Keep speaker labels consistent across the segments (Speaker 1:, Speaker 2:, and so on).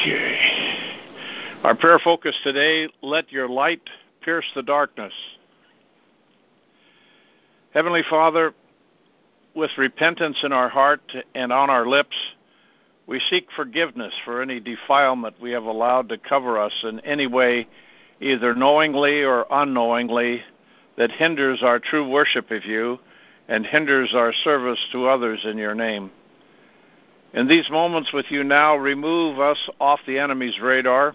Speaker 1: Okay. Our prayer focus today let your light pierce the darkness. Heavenly Father, with repentance in our heart and on our lips, we seek forgiveness for any defilement we have allowed to cover us in any way, either knowingly or unknowingly, that hinders our true worship of you and hinders our service to others in your name. In these moments with you now, remove us off the enemy's radar.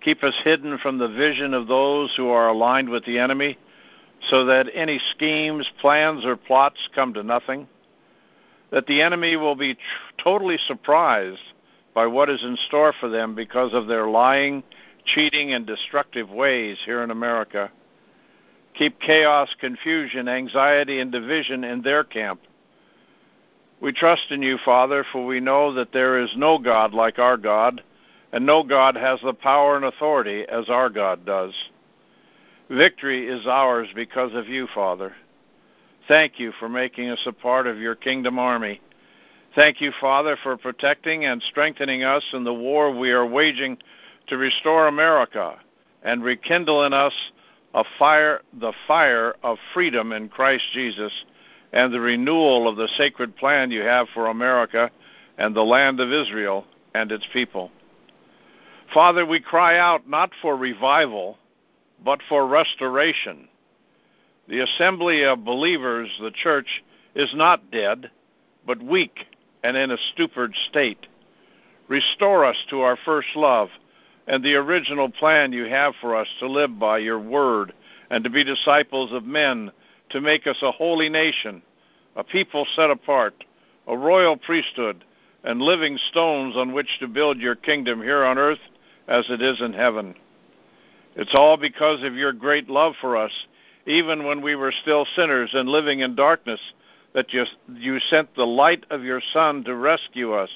Speaker 1: Keep us hidden from the vision of those who are aligned with the enemy so that any schemes, plans, or plots come to nothing. That the enemy will be tr- totally surprised by what is in store for them because of their lying, cheating, and destructive ways here in America. Keep chaos, confusion, anxiety, and division in their camp. We trust in you, Father, for we know that there is no God like our God, and no God has the power and authority as our God does. Victory is ours because of you, Father. Thank you for making us a part of your kingdom army. Thank you, Father, for protecting and strengthening us in the war we are waging to restore America and rekindle in us a fire, the fire of freedom in Christ Jesus and the renewal of the sacred plan you have for America and the land of Israel and its people. Father, we cry out not for revival, but for restoration. The assembly of believers, the church, is not dead, but weak and in a stupid state. Restore us to our first love and the original plan you have for us to live by your word and to be disciples of men, to make us a holy nation, a people set apart, a royal priesthood, and living stones on which to build your kingdom here on earth as it is in heaven. It's all because of your great love for us, even when we were still sinners and living in darkness, that you, you sent the light of your Son to rescue us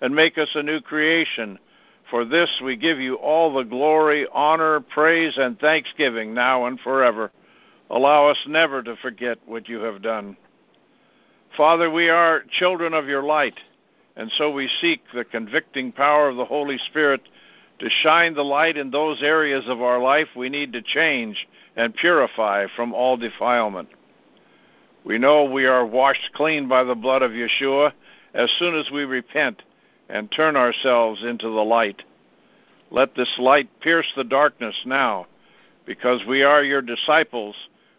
Speaker 1: and make us a new creation. For this we give you all the glory, honor, praise, and thanksgiving now and forever. Allow us never to forget what you have done. Father, we are children of your light, and so we seek the convicting power of the Holy Spirit to shine the light in those areas of our life we need to change and purify from all defilement. We know we are washed clean by the blood of Yeshua as soon as we repent and turn ourselves into the light. Let this light pierce the darkness now. Because we are your disciples,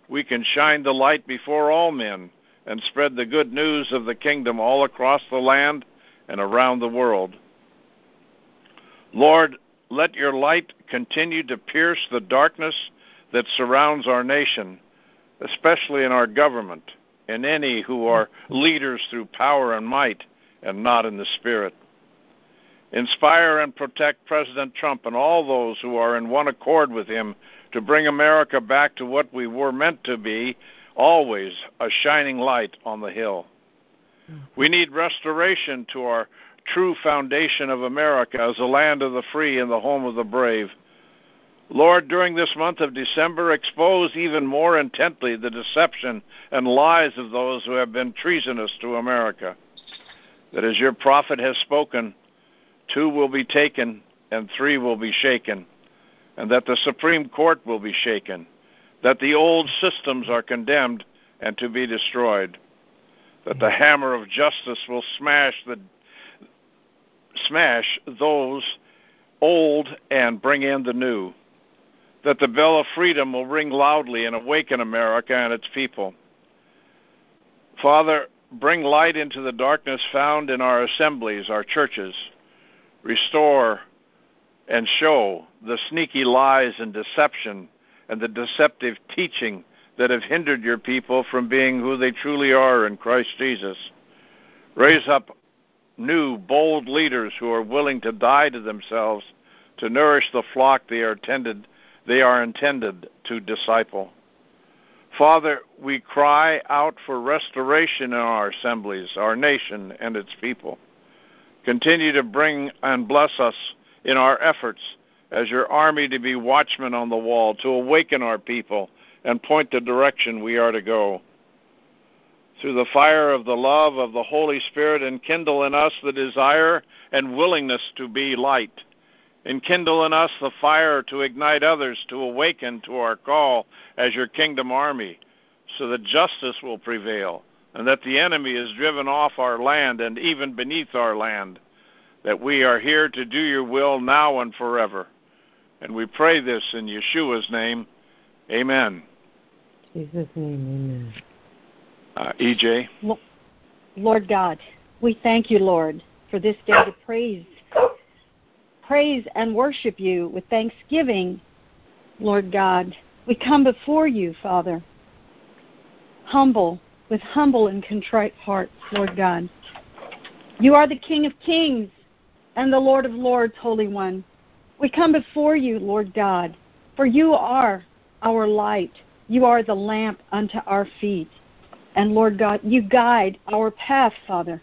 Speaker 1: we can shine the light before all men and spread the good news of the kingdom all across the land and around the world. Lord, let your light continue to pierce the darkness that surrounds our nation, especially in our government, and any who are leaders through power and might and not in the spirit. Inspire and protect President Trump and all those who are in one accord with him to bring America back to what we were meant to be, always a shining light on the hill. We need restoration to our true foundation of America as a land of the free and the home of the brave. Lord, during this month of December, expose even more intently the deception and lies of those who have been treasonous to America. That as your prophet has spoken, two will be taken and three will be shaken, and that the Supreme Court will be shaken, that the old systems are condemned and to be destroyed, that the hammer of justice will smash the smash those old and bring in the new. That the bell of freedom will ring loudly and awaken America and its people. Father, bring light into the darkness found in our assemblies, our churches. Restore and show the sneaky lies and deception and the deceptive teaching that have hindered your people from being who they truly are in Christ Jesus. Raise up new, bold leaders who are willing to die to themselves to nourish the flock they are intended they are intended to disciple. Father, we cry out for restoration in our assemblies, our nation, and its people. Continue to bring and bless us in our efforts as your army to be watchmen on the wall, to awaken our people and point the direction we are to go. through the fire of the love of the Holy Spirit, enkindle in us the desire and willingness to be light. Enkindle in us the fire to ignite others to awaken to our call as your kingdom army, so that justice will prevail and that the enemy is driven off our land and even beneath our land, that we are here to do your will now and forever. And we pray this in Yeshua's name. Amen.
Speaker 2: Jesus' name, amen.
Speaker 1: Uh, EJ.
Speaker 3: Lord God, we thank you, Lord, for this day to praise, praise and worship you with thanksgiving, Lord God. We come before you, Father, humble, with humble and contrite hearts, Lord God. You are the King of kings and the Lord of lords, Holy One. We come before you, Lord God, for you are our light. You are the lamp unto our feet. And Lord God, you guide our path, Father.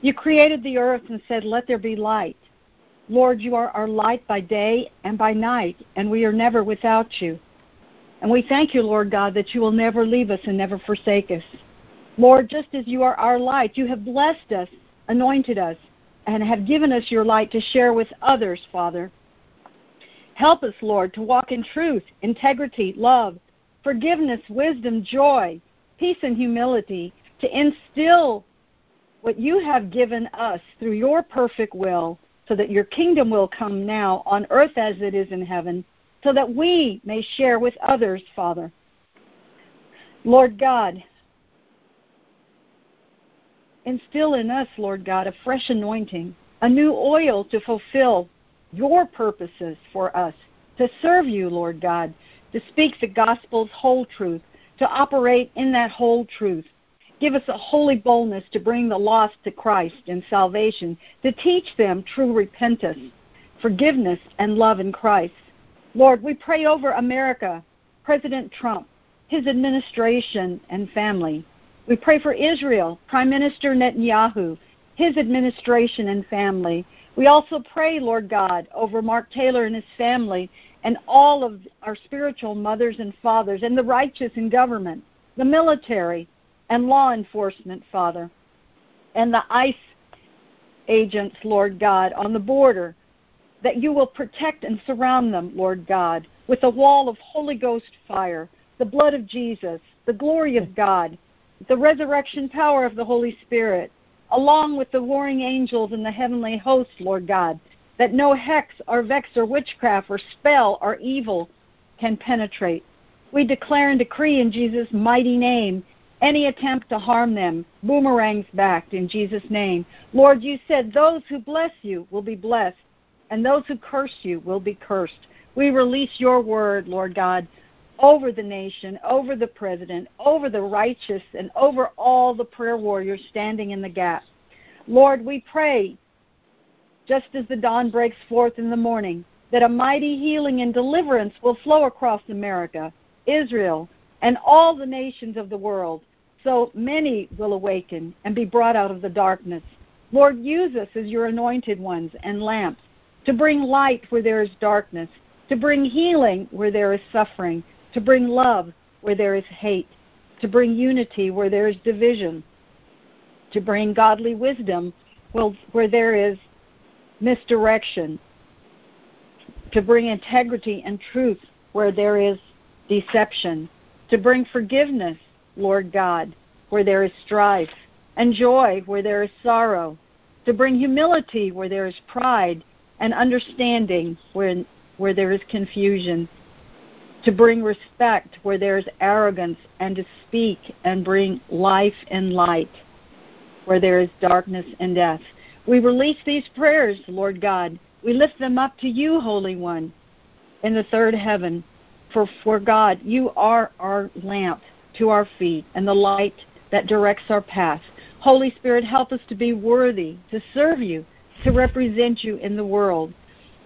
Speaker 3: You created the earth and said, Let there be light. Lord, you are our light by day and by night, and we are never without you. And we thank you, Lord God, that you will never leave us and never forsake us. Lord, just as you are our light, you have blessed us, anointed us, and have given us your light to share with others, Father. Help us, Lord, to walk in truth, integrity, love, forgiveness, wisdom, joy, peace, and humility, to instill what you have given us through your perfect will, so that your kingdom will come now on earth as it is in heaven so that we may share with others, Father. Lord God, instill in us, Lord God, a fresh anointing, a new oil to fulfill your purposes for us, to serve you, Lord God, to speak the gospel's whole truth, to operate in that whole truth. Give us a holy boldness to bring the lost to Christ and salvation, to teach them true repentance, forgiveness, and love in Christ. Lord, we pray over America, President Trump, his administration and family. We pray for Israel, Prime Minister Netanyahu, his administration and family. We also pray, Lord God, over Mark Taylor and his family and all of our spiritual mothers and fathers and the righteous in government, the military and law enforcement, Father, and the ICE agents, Lord God, on the border that you will protect and surround them, Lord God, with a wall of Holy Ghost fire, the blood of Jesus, the glory of God, the resurrection power of the Holy Spirit, along with the warring angels and the heavenly hosts, Lord God, that no hex or vex or witchcraft or spell or evil can penetrate. We declare and decree in Jesus' mighty name any attempt to harm them, boomerangs back in Jesus' name. Lord, you said those who bless you will be blessed, and those who curse you will be cursed. We release your word, Lord God, over the nation, over the president, over the righteous, and over all the prayer warriors standing in the gap. Lord, we pray, just as the dawn breaks forth in the morning, that a mighty healing and deliverance will flow across America, Israel, and all the nations of the world, so many will awaken and be brought out of the darkness. Lord, use us as your anointed ones and lamps to bring light where there is darkness, to bring healing where there is suffering, to bring love where there is hate, to bring unity where there is division, to bring godly wisdom where there is misdirection, to bring integrity and truth where there is deception, to bring forgiveness, Lord God, where there is strife, and joy where there is sorrow, to bring humility where there is pride, and understanding where, where there is confusion, to bring respect where there is arrogance, and to speak and bring life and light where there is darkness and death. We release these prayers, Lord God. We lift them up to you, Holy One, in the third heaven. For, for God, you are our lamp to our feet and the light that directs our path. Holy Spirit, help us to be worthy to serve you to represent you in the world.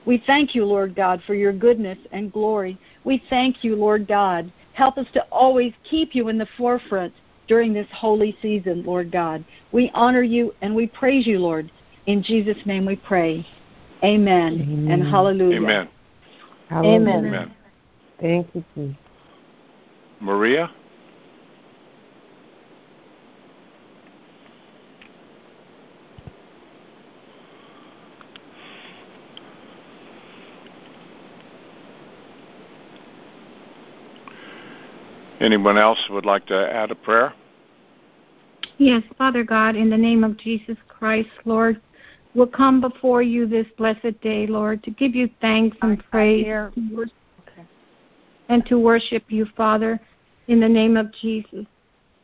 Speaker 3: We thank you, Lord God, for your goodness and glory. We thank you, Lord God. Help us to always keep you in the forefront during this holy season, Lord God. We honor you and we praise you, Lord. In Jesus' name we pray. Amen, Amen. and hallelujah.
Speaker 1: Amen.
Speaker 3: Amen.
Speaker 1: Amen.
Speaker 2: Thank you, Jesus.
Speaker 1: Maria? Anyone else would like to add a prayer?
Speaker 4: Yes, Father God, in the name of Jesus Christ, Lord, we'll come before you this blessed day, Lord, to give you thanks and praise and to worship you, Father, in the name of Jesus.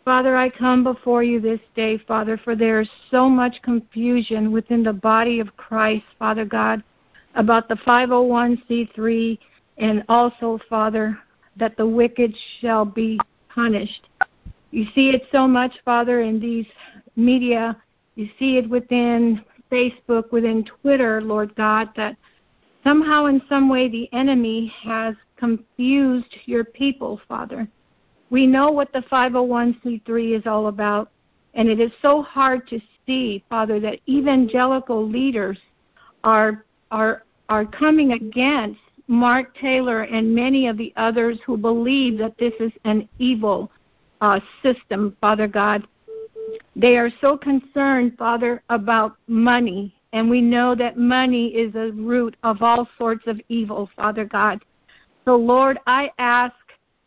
Speaker 4: Father, I come before you this day, Father, for there is so much confusion within the body of Christ, Father God, about the 501c3 and also, Father, that the wicked shall be punished. You see it so much, Father, in these media. You see it within Facebook, within Twitter, Lord God, that somehow in some way the enemy has confused your people, Father. We know what the 501c3 is all about, and it is so hard to see, Father, that evangelical leaders are are are coming against Mark Taylor and many of the others who believe that this is an evil uh, system, Father God. They are so concerned, Father, about money, and we know that money is a root of all sorts of evil, Father God. So, Lord, I ask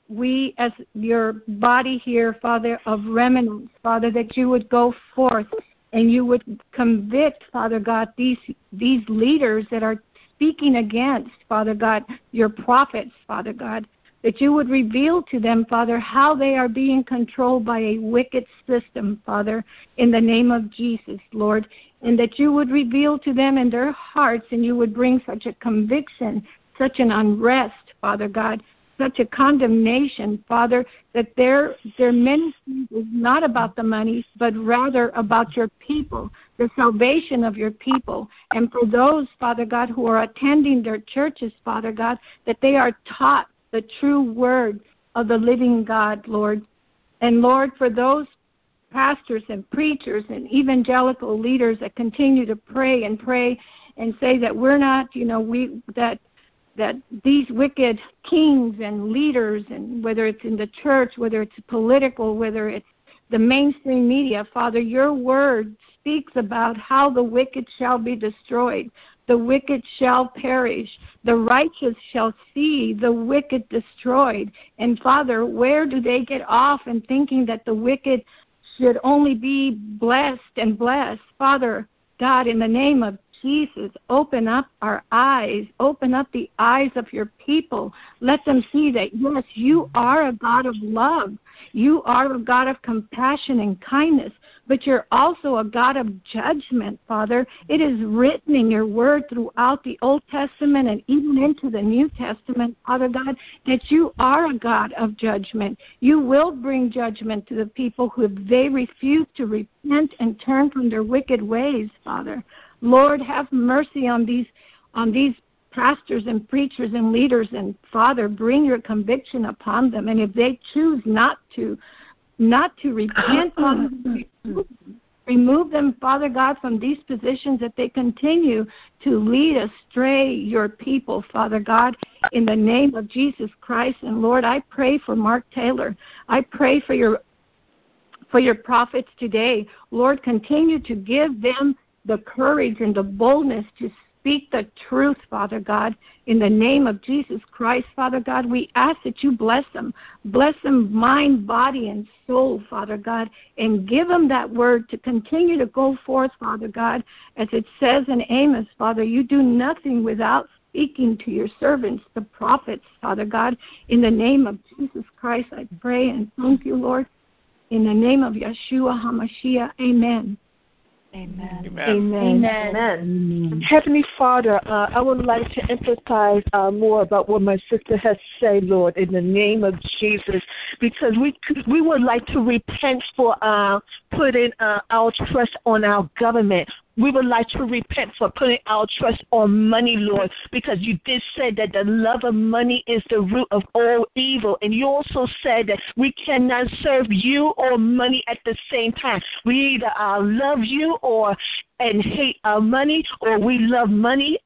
Speaker 4: we as your body here, Father, of remnants, Father, that you would go forth and you would convict, Father God, these these leaders that are speaking against, Father God, your prophets, Father God, that you would reveal to them, Father, how they are being controlled by a wicked system, Father, in the name of Jesus, Lord, and that you would reveal to them in their hearts and you would bring such a conviction, such an unrest, Father God, such a condemnation, Father, that their their ministry is not about the money, but rather about your people, the salvation of your people. And for those, Father God, who are attending their churches, Father God, that they are taught the true word of the living God, Lord. And Lord, for those pastors and preachers and evangelical leaders that continue to pray and pray and say that we're not, you know, we that that these wicked kings and leaders, and whether it's in the church, whether it's political, whether it's the mainstream media, Father, your word speaks about how the wicked shall be destroyed. The wicked shall perish. The righteous shall see the wicked destroyed. And Father, where do they get off in thinking that the wicked should only be blessed and blessed? Father, God, in the name of Jesus, open up our eyes, open up the eyes of your people. Let them see that, yes, you are a God of love. You are a God of compassion and kindness, but you're also a God of judgment, Father. It is written in your word throughout the Old Testament and even into the New Testament, Father God, that you are a God of judgment. You will bring judgment to the people who they refuse to repent and turn from their wicked ways, Father. Lord, have mercy on these on these pastors and preachers and leaders and Father, bring your conviction upon them. And if they choose not to not to repent, Father, remove them, Father God, from these positions that they continue to lead astray your people, Father God, in the name of Jesus Christ. And Lord, I pray for Mark Taylor. I pray for your for your prophets today. Lord, continue to give them the courage and the boldness to speak the truth, Father God, in the name of Jesus Christ, Father God. We ask that you bless them. Bless them mind, body, and soul, Father God, and give them that word to continue to go forth, Father God, as it says in Amos, Father, you do nothing without speaking to your servants, the prophets, Father God. In the name of Jesus Christ, I pray and thank you, Lord. In the name of Yeshua HaMashiach, amen.
Speaker 3: Amen.
Speaker 1: Amen.
Speaker 3: Amen.
Speaker 2: Amen.
Speaker 5: Heavenly Father, uh, I would like to emphasize uh, more about what my sister has said, Lord, in the name of Jesus, because we we would like to repent for uh, putting uh, our trust on our government. We would like to repent for putting our trust on money, Lord, because you did say that the love of money is the root of all evil. And you also said that we cannot serve you or money at the same time. We either uh, love you or and hate our money, or we love money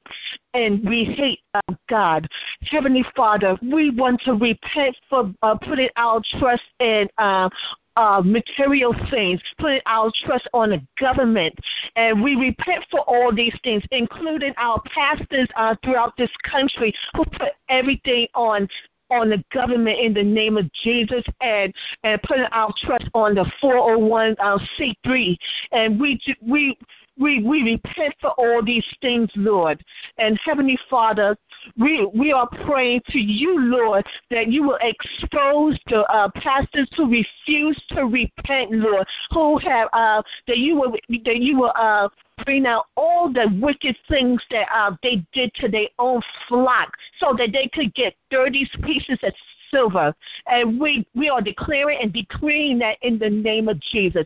Speaker 5: and we hate our God. Heavenly Father, we want to repent for uh, putting our trust in uh, uh, material things, putting our trust on the government. And we repent for all these things, including our pastors uh, throughout this country who put everything on on the government in the name of Jesus and and putting our trust on the 401 uh, C3 and we we we, we repent for all these things, Lord. And Heavenly Father, we, we are praying to you, Lord, that you will expose the uh, pastors who refuse to repent, Lord, who have uh, that you will that you will uh, bring out all the wicked things that uh, they did to their own flock, so that they could get thirty pieces of silver. And we we are declaring and decreeing that in the name of Jesus.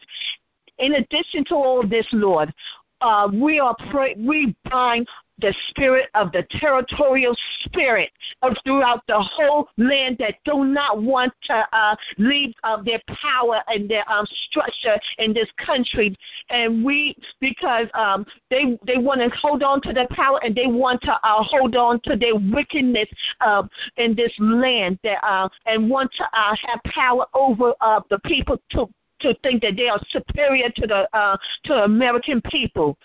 Speaker 5: In addition to all this, Lord, uh, we are pray- we bind the spirit of the territorial spirit of throughout the whole land that do not want to uh, leave uh, their power and their um, structure in this country, and we because um, they they want to hold on to their power and they want to uh, hold on to their wickedness uh, in this land that uh, and want to uh, have power over uh, the people to to think that they are superior to the uh, to the American people.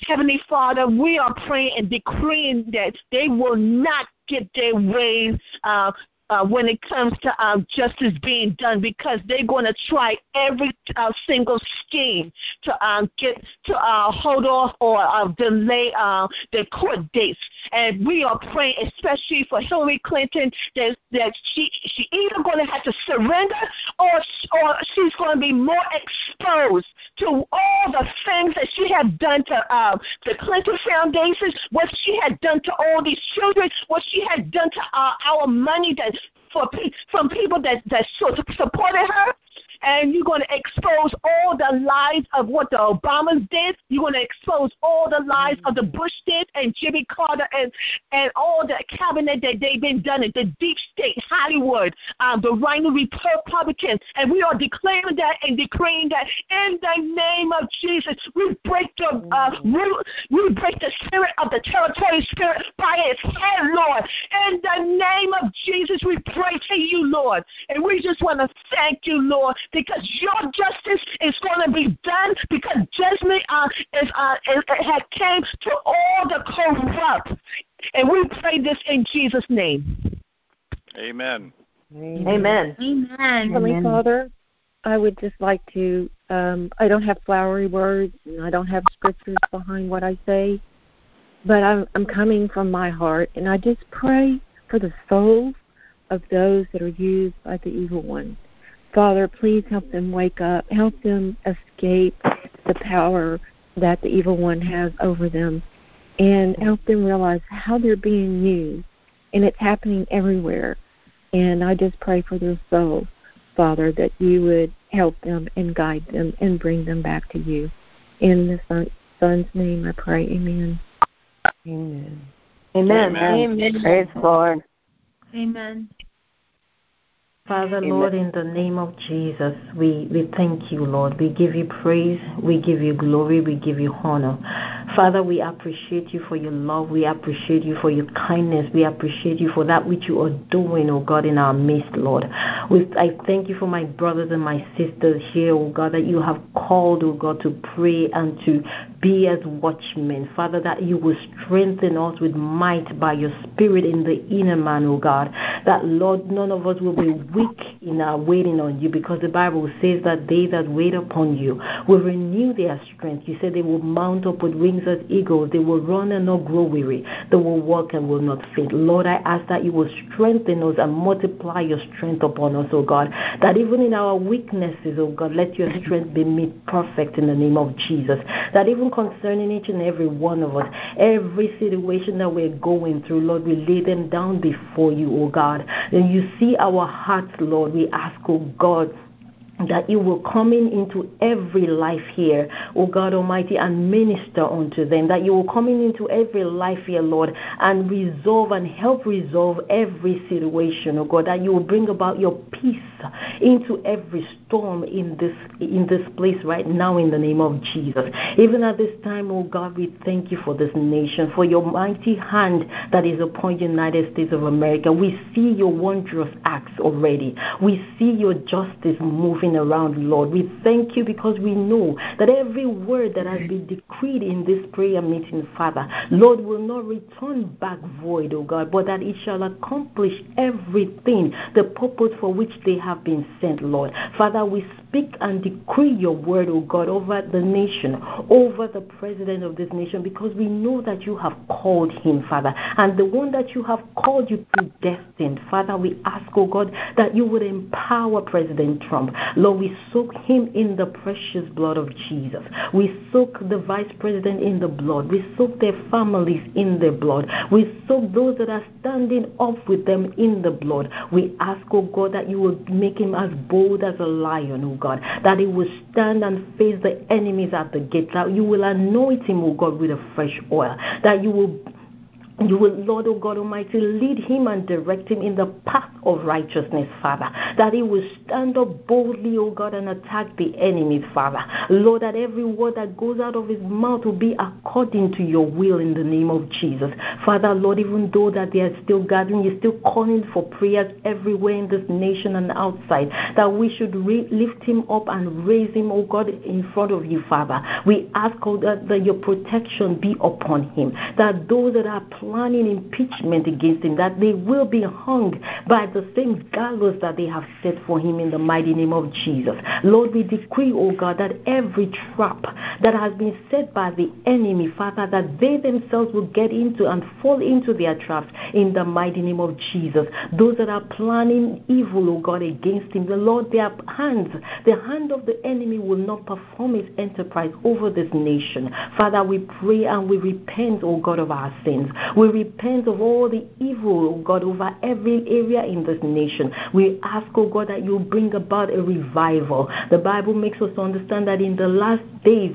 Speaker 5: Heavenly Father, we are praying and decreeing that they will not get their ways uh, uh, when it comes to um, justice being done because they're going to try every uh, single scheme to um, get to uh, hold off or uh, delay uh, the court dates. And we are praying, especially for Hillary Clinton, that that she she either going to have to surrender or or she's going to be more exposed to all the things that she had done to uh, the Clinton Foundation, what she had done to all these children, what she had done to uh, our money that for from people that that supported her, and you're going to expose all the lies of what the Obamas did. You're going to expose all the lies of the Bush did and Jimmy Carter and and all the cabinet that they've been done it, the deep state, Hollywood, um, the RINO Republicans, and we are declaring that and decreeing that in the name of Jesus, we break the uh, we, we break the spirit of the territory spirit by its head, Lord. In the name of Jesus, we pray to you, Lord, and we just want to thank you, Lord, because your justice is going to be done because judgment uh, is, uh, it, it had came to all the corrupt. And we pray this in Jesus' name.
Speaker 1: Amen.
Speaker 2: Amen.
Speaker 4: Amen.
Speaker 2: Heavenly Father, I would just like to, um, I don't have flowery words and I don't have scriptures behind what I say, but I'm, I'm coming from my heart and I just pray for the souls of those that are used by the evil one. Father, please help them wake up, help them escape the power that the evil one has over them, and help them realize how they're being used. And it's happening everywhere. And I just pray for their souls, Father, that you would help them and guide them and bring them back to you. In the son, Son's name I pray. Amen.
Speaker 6: Amen.
Speaker 1: Amen.
Speaker 6: Amen. Praise the Lord.
Speaker 4: Amen.
Speaker 7: Father, Lord, in the name of Jesus, we, we thank you, Lord. We give you praise, we give you glory, we give you honor. Father, we appreciate you for your love, we appreciate you for your kindness, we appreciate you for that which you are doing, oh God, in our midst, Lord. We, I thank you for my brothers and my sisters here, oh God, that you have called, oh God, to pray and to be as watchmen. Father, that you will strengthen us with might by your spirit in the inner man, oh God. That, Lord, none of us will be weak in our waiting on you because the Bible says that they that wait upon you will renew their strength. You said they will mount up with wings as eagles. They will run and not grow weary. They will walk and will not faint. Lord, I ask that you will strengthen us and multiply your strength upon us, oh God. That even in our weaknesses, oh God, let your strength be made perfect in the name of Jesus. That even concerning each and every one of us, every situation that we're going through, Lord, we lay them down before you, oh God. And you see our hearts, Lord. We ask, oh God, that you will come in into every life here, oh God Almighty, and minister unto them. That you will come in into every life here, Lord, and resolve and help resolve every situation, oh God. That you will bring about your peace into every storm in this in this place right now in the name of Jesus. Even at this time, oh God, we thank you for this nation, for your mighty hand that is upon the United States of America. We see your wondrous acts already. We see your justice moving around, Lord. We thank you because we know that every word that has been decreed in this prayer meeting, Father, Lord, will not return back void, oh God, but that it shall accomplish everything, the purpose for which they have been sent, Lord. Father, we speak and decree your word, O God, over the nation, over the president of this nation, because we know that you have called him, Father. And the one that you have called you predestined, Father, we ask, O God, that you would empower President Trump. Lord, we soak him in the precious blood of Jesus. We soak the vice president in the blood. We soak their families in the blood. We soak those that are standing up with them in the blood. We ask, O God, that you will make him as bold as a lion, O God, that he will stand and face the enemies at the gate, that you will anoint him, O God, with a fresh oil, that you will you will, Lord, O God Almighty, lead him and direct him in the path of righteousness, Father. That he will stand up boldly, O God, and attack the enemies, Father. Lord, that every word that goes out of his mouth will be according to your will in the name of Jesus. Father, Lord, even though that they are still gathering, you're still calling for prayers everywhere in this nation and outside, that we should re- lift him up and raise him, O God, in front of you, Father. We ask, O God, that your protection be upon him, that those that are planning impeachment against him, that they will be hung by the same gallows that they have set for him in the mighty name of Jesus. Lord, we decree, oh God, that every trap that has been set by the enemy, Father, that they themselves will get into and fall into their traps in the mighty name of Jesus. Those that are planning evil, oh God, against him, the Lord, their hands, the hand of the enemy will not perform its enterprise over this nation. Father, we pray and we repent, oh God, of our sins. We repent of all the evil, God, over every area in this nation. We ask, oh God, that you bring about a revival. The Bible makes us understand that in the last days,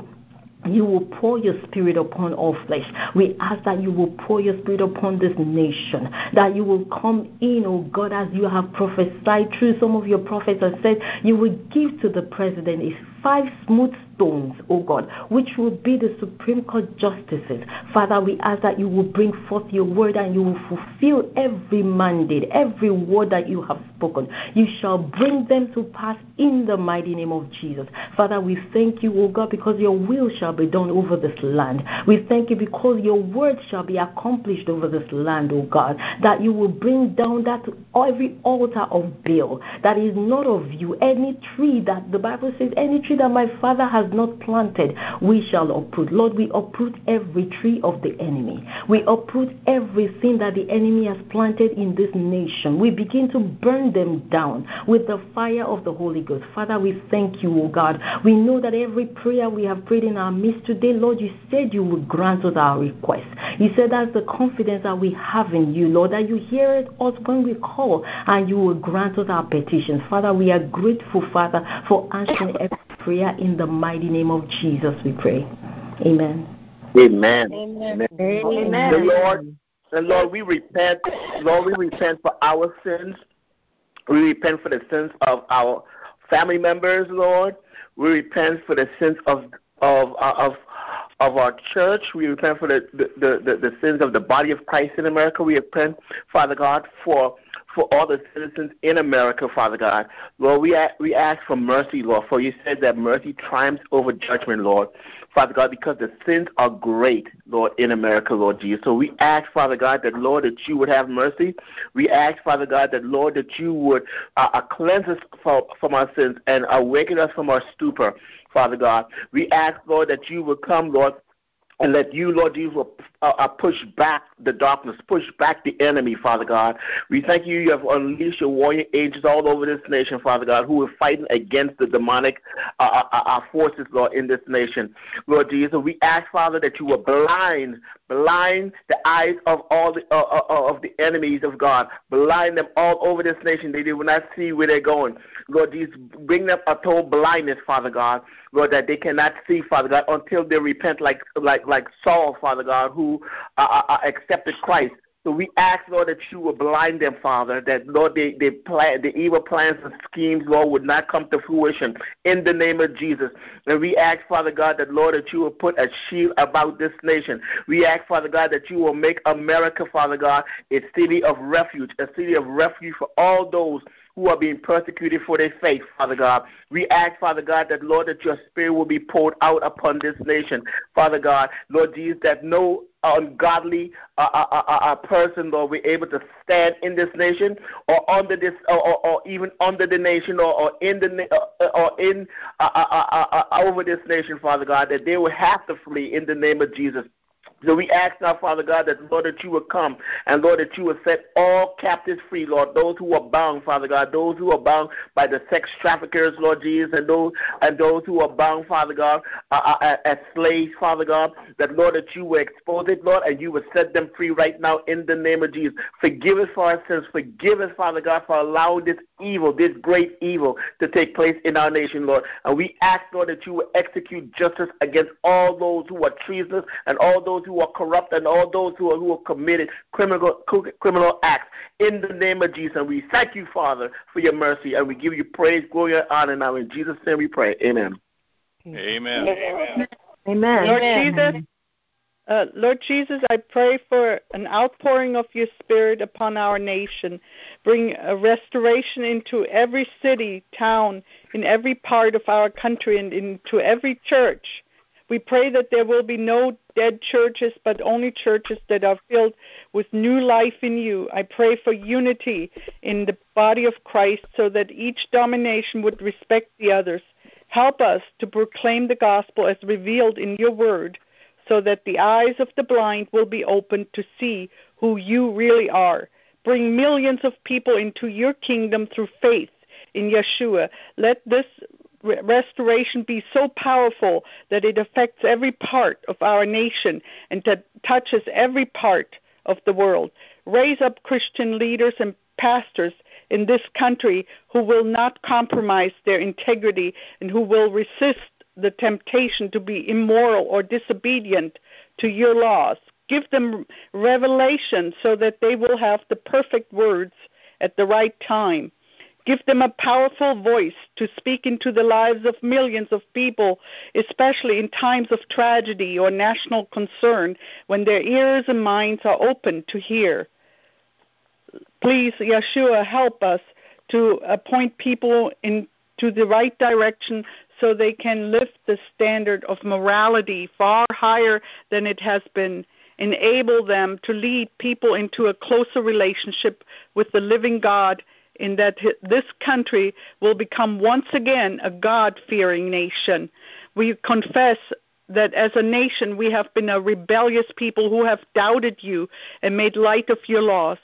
Speaker 7: you will pour your spirit upon all flesh. We ask that you will pour your spirit upon this nation, that you will come in, oh God, as you have prophesied through some of your prophets and said, you will give to the president a five smooth stones, oh God, which will be the Supreme Court justices. Father, we ask that you will bring forth your word and you will fulfill every mandate, every word that you have spoken. You shall bring them to pass in the mighty name of Jesus. Father, we thank you, oh God, because your will shall be done over this land. We thank you because your word shall be accomplished over this land, oh God, that you will bring down that every altar of Baal that is not of you, any tree that the Bible says, any tree that my Father has not planted, we shall uproot. Lord, we uproot every tree of the enemy. We uproot everything that the enemy has planted in this nation. We begin to burn them down with the fire of the Holy Ghost. Father, we thank you, O God. We know that every prayer we have prayed in our midst today, Lord, you said you would grant us our request. You said that's the confidence that we have in you, Lord, that you hear us when we call and you will grant us our petitions. Father, we are grateful, Father, for answering every prayer in the mighty name of Jesus, we pray. Amen.
Speaker 8: Amen.
Speaker 3: Amen.
Speaker 8: Amen.
Speaker 3: Amen.
Speaker 8: The Lord, the Lord, we repent. Lord, we repent for our sins. We repent for the sins of our family members, Lord. We repent for the sins of of uh, of of our church. We repent for the the, the, the sins of the body of Christ in America. We repent, Father God, for for all the citizens in America, Father God. Lord, we we ask for mercy, Lord, for you said that mercy triumphs over judgment, Lord. Father God, because the sins are great, Lord, in America, Lord Jesus. So we ask, Father God, that, Lord, that you would have mercy. We ask, Father God, that, Lord, that you would uh, uh, cleanse us from, from our sins and awaken us from our stupor, Father God. We ask, Lord, that you would come, Lord, and let you, Lord Jesus, uh, uh, push back the darkness, push back the enemy, Father God. We thank you. You have unleashed your warrior angels all over this nation, Father God, who are fighting against the demonic uh, uh, uh forces, Lord, in this nation. Lord Jesus, we ask, Father, that you will blind, blind the eyes of all the uh, of the enemies of God, blind them all over this nation. They, they will not see where they're going. Lord Jesus, bring them a total blindness, Father God. Lord, that they cannot see, Father God, until they repent like like like Saul, Father God, who uh, uh, accepted Christ So we ask, Lord, that you will blind them, Father, that, Lord, they, they plan, the evil plans and schemes, Lord, would not come to fruition in the name of Jesus. And we ask, Father God, that, Lord, that you will put a shield about this nation. We ask, Father God, that you will make America, Father God, a city of refuge, a city of refuge for all those who are being persecuted for their faith, Father God. We ask, Father God, that, Lord, that your spirit will be poured out upon this nation, Father God. Lord Jesus, that no ungodly uh, uh, uh, uh, person, Lord, we're able to stand in this nation or under this, or, or, even under the nation, or, or in the uh, uh, or in over this nation, Father God, that they will have to flee in the name of Jesus. So we ask now, Father God, that Lord, that you would come and Lord, that you would set all captives free, Lord, those who are bound, Father God, those who are bound by the sex traffickers, Lord Jesus, and those and those who are bound, Father God, uh, uh, as slaves, Father God, that Lord, that you would expose it, Lord, and you would set them free right now in the name of Jesus. Forgive us for our sins. Forgive us, Father God, for allowing this evil, this great evil, to take place in our nation, Lord. And we ask, Lord, that you would execute justice against all those who are treasonous and all those who are corrupt and all those who are who are committed criminal criminal acts in the name of Jesus. And we thank you, Father, for your mercy, and we give you praise, glory, and honor. Now in Jesus' name we pray. Amen.
Speaker 1: Amen.
Speaker 2: Amen. Amen.
Speaker 9: Lord Jesus, uh, Lord Jesus, I pray for an outpouring of your Spirit upon our nation. Bring a restoration into every city, town, in every part of our country, and into every church. We pray that there will be no dead churches, but only churches that are filled with new life in you. I pray for unity in the body of Christ so that each domination would respect the others. Help us to proclaim the gospel as revealed in your word so that the eyes of the blind will be opened to see who you really are. Bring millions of people into your kingdom through faith in Yeshua. Let this restoration be so powerful that it affects every part of our nation and that touches every part of the world. Raise up Christian leaders and pastors in this country who will not compromise their integrity and who will resist the temptation to be immoral or disobedient to your laws. Give them revelation so that they will have the perfect words at the right time. Give them a powerful voice to speak into the lives of millions of people, especially in times of tragedy or national concern when their ears and minds are open to hear. Please, Yeshua, help us to appoint people into the right direction so they can lift the standard of morality far higher than it has been. Enable them to lead people into a closer relationship with the living God in that this country will become once again a God fearing nation. We confess that as a nation we have been a rebellious people who have doubted you and made light of your laws.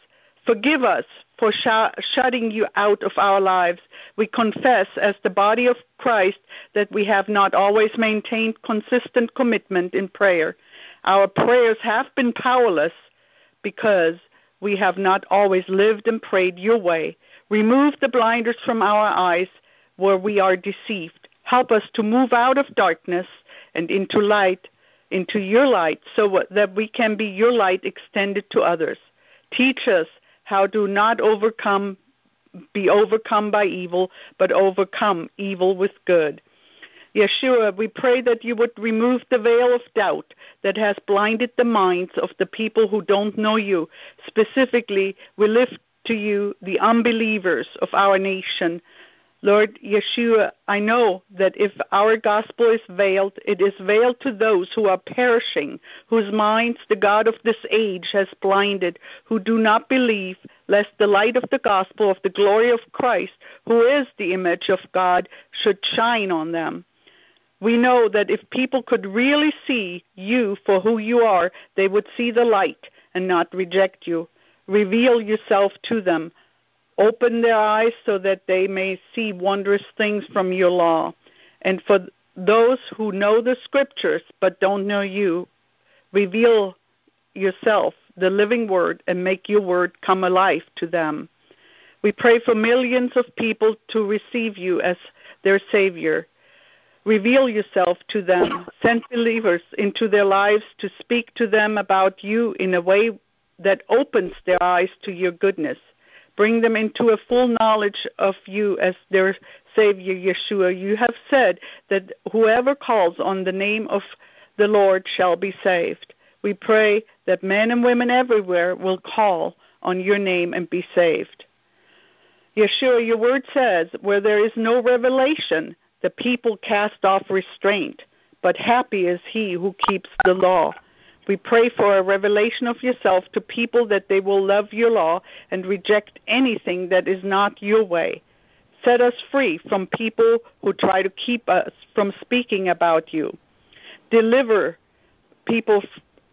Speaker 9: Forgive us for sh- shutting you out of our lives. We confess, as the body of Christ, that we have not always maintained consistent commitment in prayer. Our prayers have been powerless because we have not always lived and prayed your way. Remove the blinders from our eyes where we are deceived. Help us to move out of darkness and into light, into your light, so that we can be your light extended to others. Teach us how to not overcome, be overcome by evil, but overcome evil with good. Yeshua, we pray that you would remove the veil of doubt that has blinded the minds of the people who don't know you. Specifically, we lift to you the unbelievers of our nation. Lord Yeshua, I know that if our gospel is veiled, it is veiled to those who are perishing, whose minds the God of this age has blinded, who do not believe, lest the light of the gospel of the glory of Christ, who is the image of God, should shine on them. We know that if people could really see you for who you are, they would see the light and not reject you. Reveal yourself to them. Open their eyes so that they may see wondrous things from your law. And for those who know the scriptures but don't know you, reveal yourself, the living word, and make your word come alive to them. We pray for millions of people to receive you as their Savior. Reveal yourself to them. Send believers into their lives to speak to them about you in a way that opens their eyes to your goodness. Bring them into a full knowledge of you as their Savior, Yeshua. You have said that whoever calls on the name of the Lord shall be saved. We pray that men and women everywhere will call on your name and be saved. Yeshua, your word says, where there is no revelation, the people cast off restraint, but happy is he who keeps the law. We pray for a revelation of yourself to people that they will love your law and reject anything that is not your way. Set us free from people who try to keep us from speaking about you. Deliver people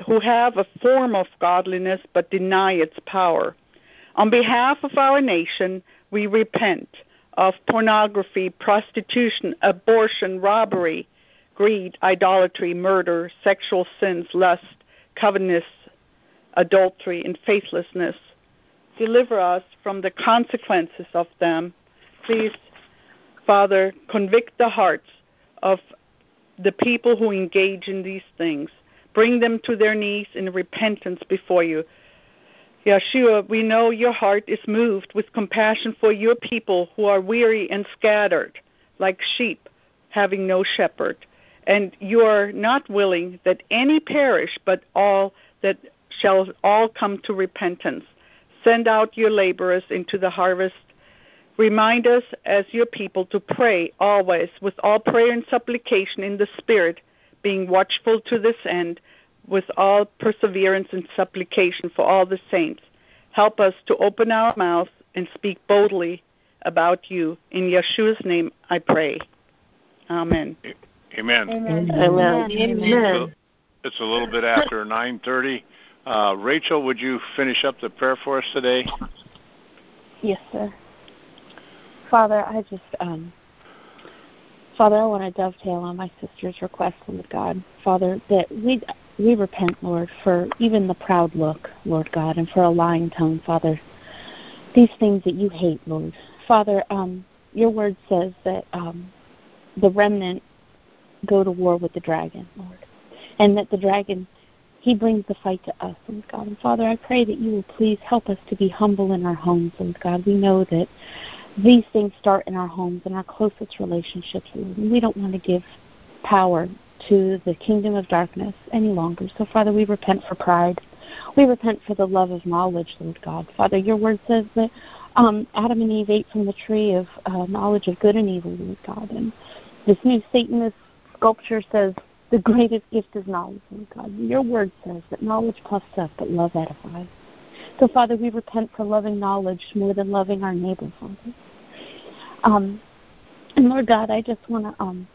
Speaker 9: who have a form of godliness but deny its power. On behalf of our nation, we repent of pornography, prostitution, abortion, robbery, greed, idolatry, murder, sexual sins, lust, covetousness, adultery, and faithlessness. Deliver us from the consequences of them. Please, Father, convict the hearts of the people who engage in these things. Bring them to their knees in repentance before you. Yeshua, we know your heart is moved with compassion for your people who are weary and scattered, like sheep having no shepherd. And you are not willing that any perish, but all that shall all come to repentance. Send out your laborers into the harvest. Remind us as your people to pray always with all prayer and supplication in the Spirit, being watchful to this end with all perseverance and supplication for all the saints. Help us to open our mouth and speak boldly about you. In Yeshua's name I pray. Amen.
Speaker 1: Amen.
Speaker 2: Amen.
Speaker 5: Amen.
Speaker 2: Amen.
Speaker 1: It's a little bit after 9:30. Uh, Rachel, would you finish up the prayer for us today?
Speaker 10: Yes, sir. Father, I just um Father, I want to dovetail on my sister's request, Lord God. Father, that we we repent, Lord, for even the proud look, Lord God, and for a lying tone, Father. These things that you hate, Lord. Father, um, your word says that um, the remnant go to war with the dragon, Lord. And that the dragon, he brings the fight to us, Lord God. And Father, I pray that you will please help us to be humble in our homes, Lord God. We know that these things start in our homes and our closest relationships, Lord. We don't want to give power to the kingdom of darkness any longer. So, Father, we repent for pride. We repent for the love of knowledge, Lord God. Father, your word says that um, Adam and Eve ate from the tree of uh, knowledge of good and evil, Lord God. And this new Satanist sculpture says the greatest gift is knowledge, Lord God. Your word says that knowledge puffs up, but love edifies. So, Father, we repent for loving knowledge more than loving our neighbor, Father. Um, and Lord God, I just want to um,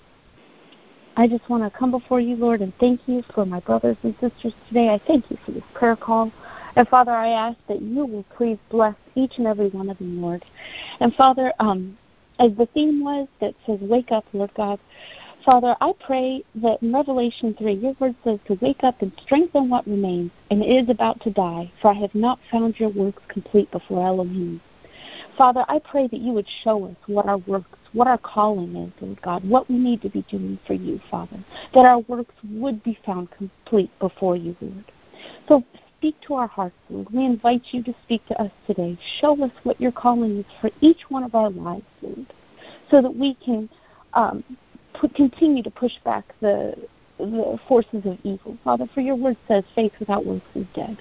Speaker 10: I just want to come before you, Lord, and thank you for my brothers and sisters today. I thank you for this prayer call. And Father, I ask that you will please bless each and every one of them, Lord. And Father, um, as the theme was that says, Wake up, Lord God. Father, I pray that in Revelation 3, your word says to wake up and strengthen what remains and is about to die, for I have not found your works complete before Elohim. Father, I pray that you would show us what our works, what our calling is, Lord God, what we need to be doing for you, Father, that our works would be found complete before you, Lord. So speak to our hearts, Lord. We invite you to speak to us today. Show us what your calling is for each one of our lives, Lord, so that we can um, continue to push back the the forces of evil. Father, for your word says faith without works is dead.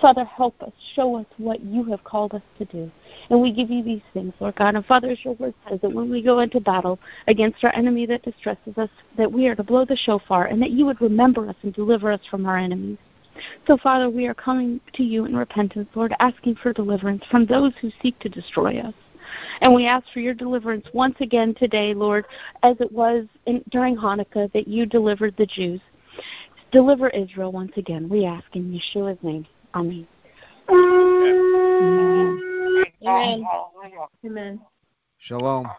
Speaker 10: Father, help us. Show us what you have called us to do. And we give you these things, Lord God. And Father, as your word says, that when we go into battle against our enemy that distresses us, that we are to blow the shofar and that you would remember us and deliver us from our enemies. So, Father, we are coming to you in repentance, Lord, asking for deliverance from those who seek to destroy us. And we ask for your deliverance once again today, Lord, as it was in, during Hanukkah that you delivered the Jews. Deliver Israel once again, we ask in Yeshua's name. Amen.
Speaker 2: Amen.
Speaker 4: Amen. Amen.
Speaker 11: Shalom.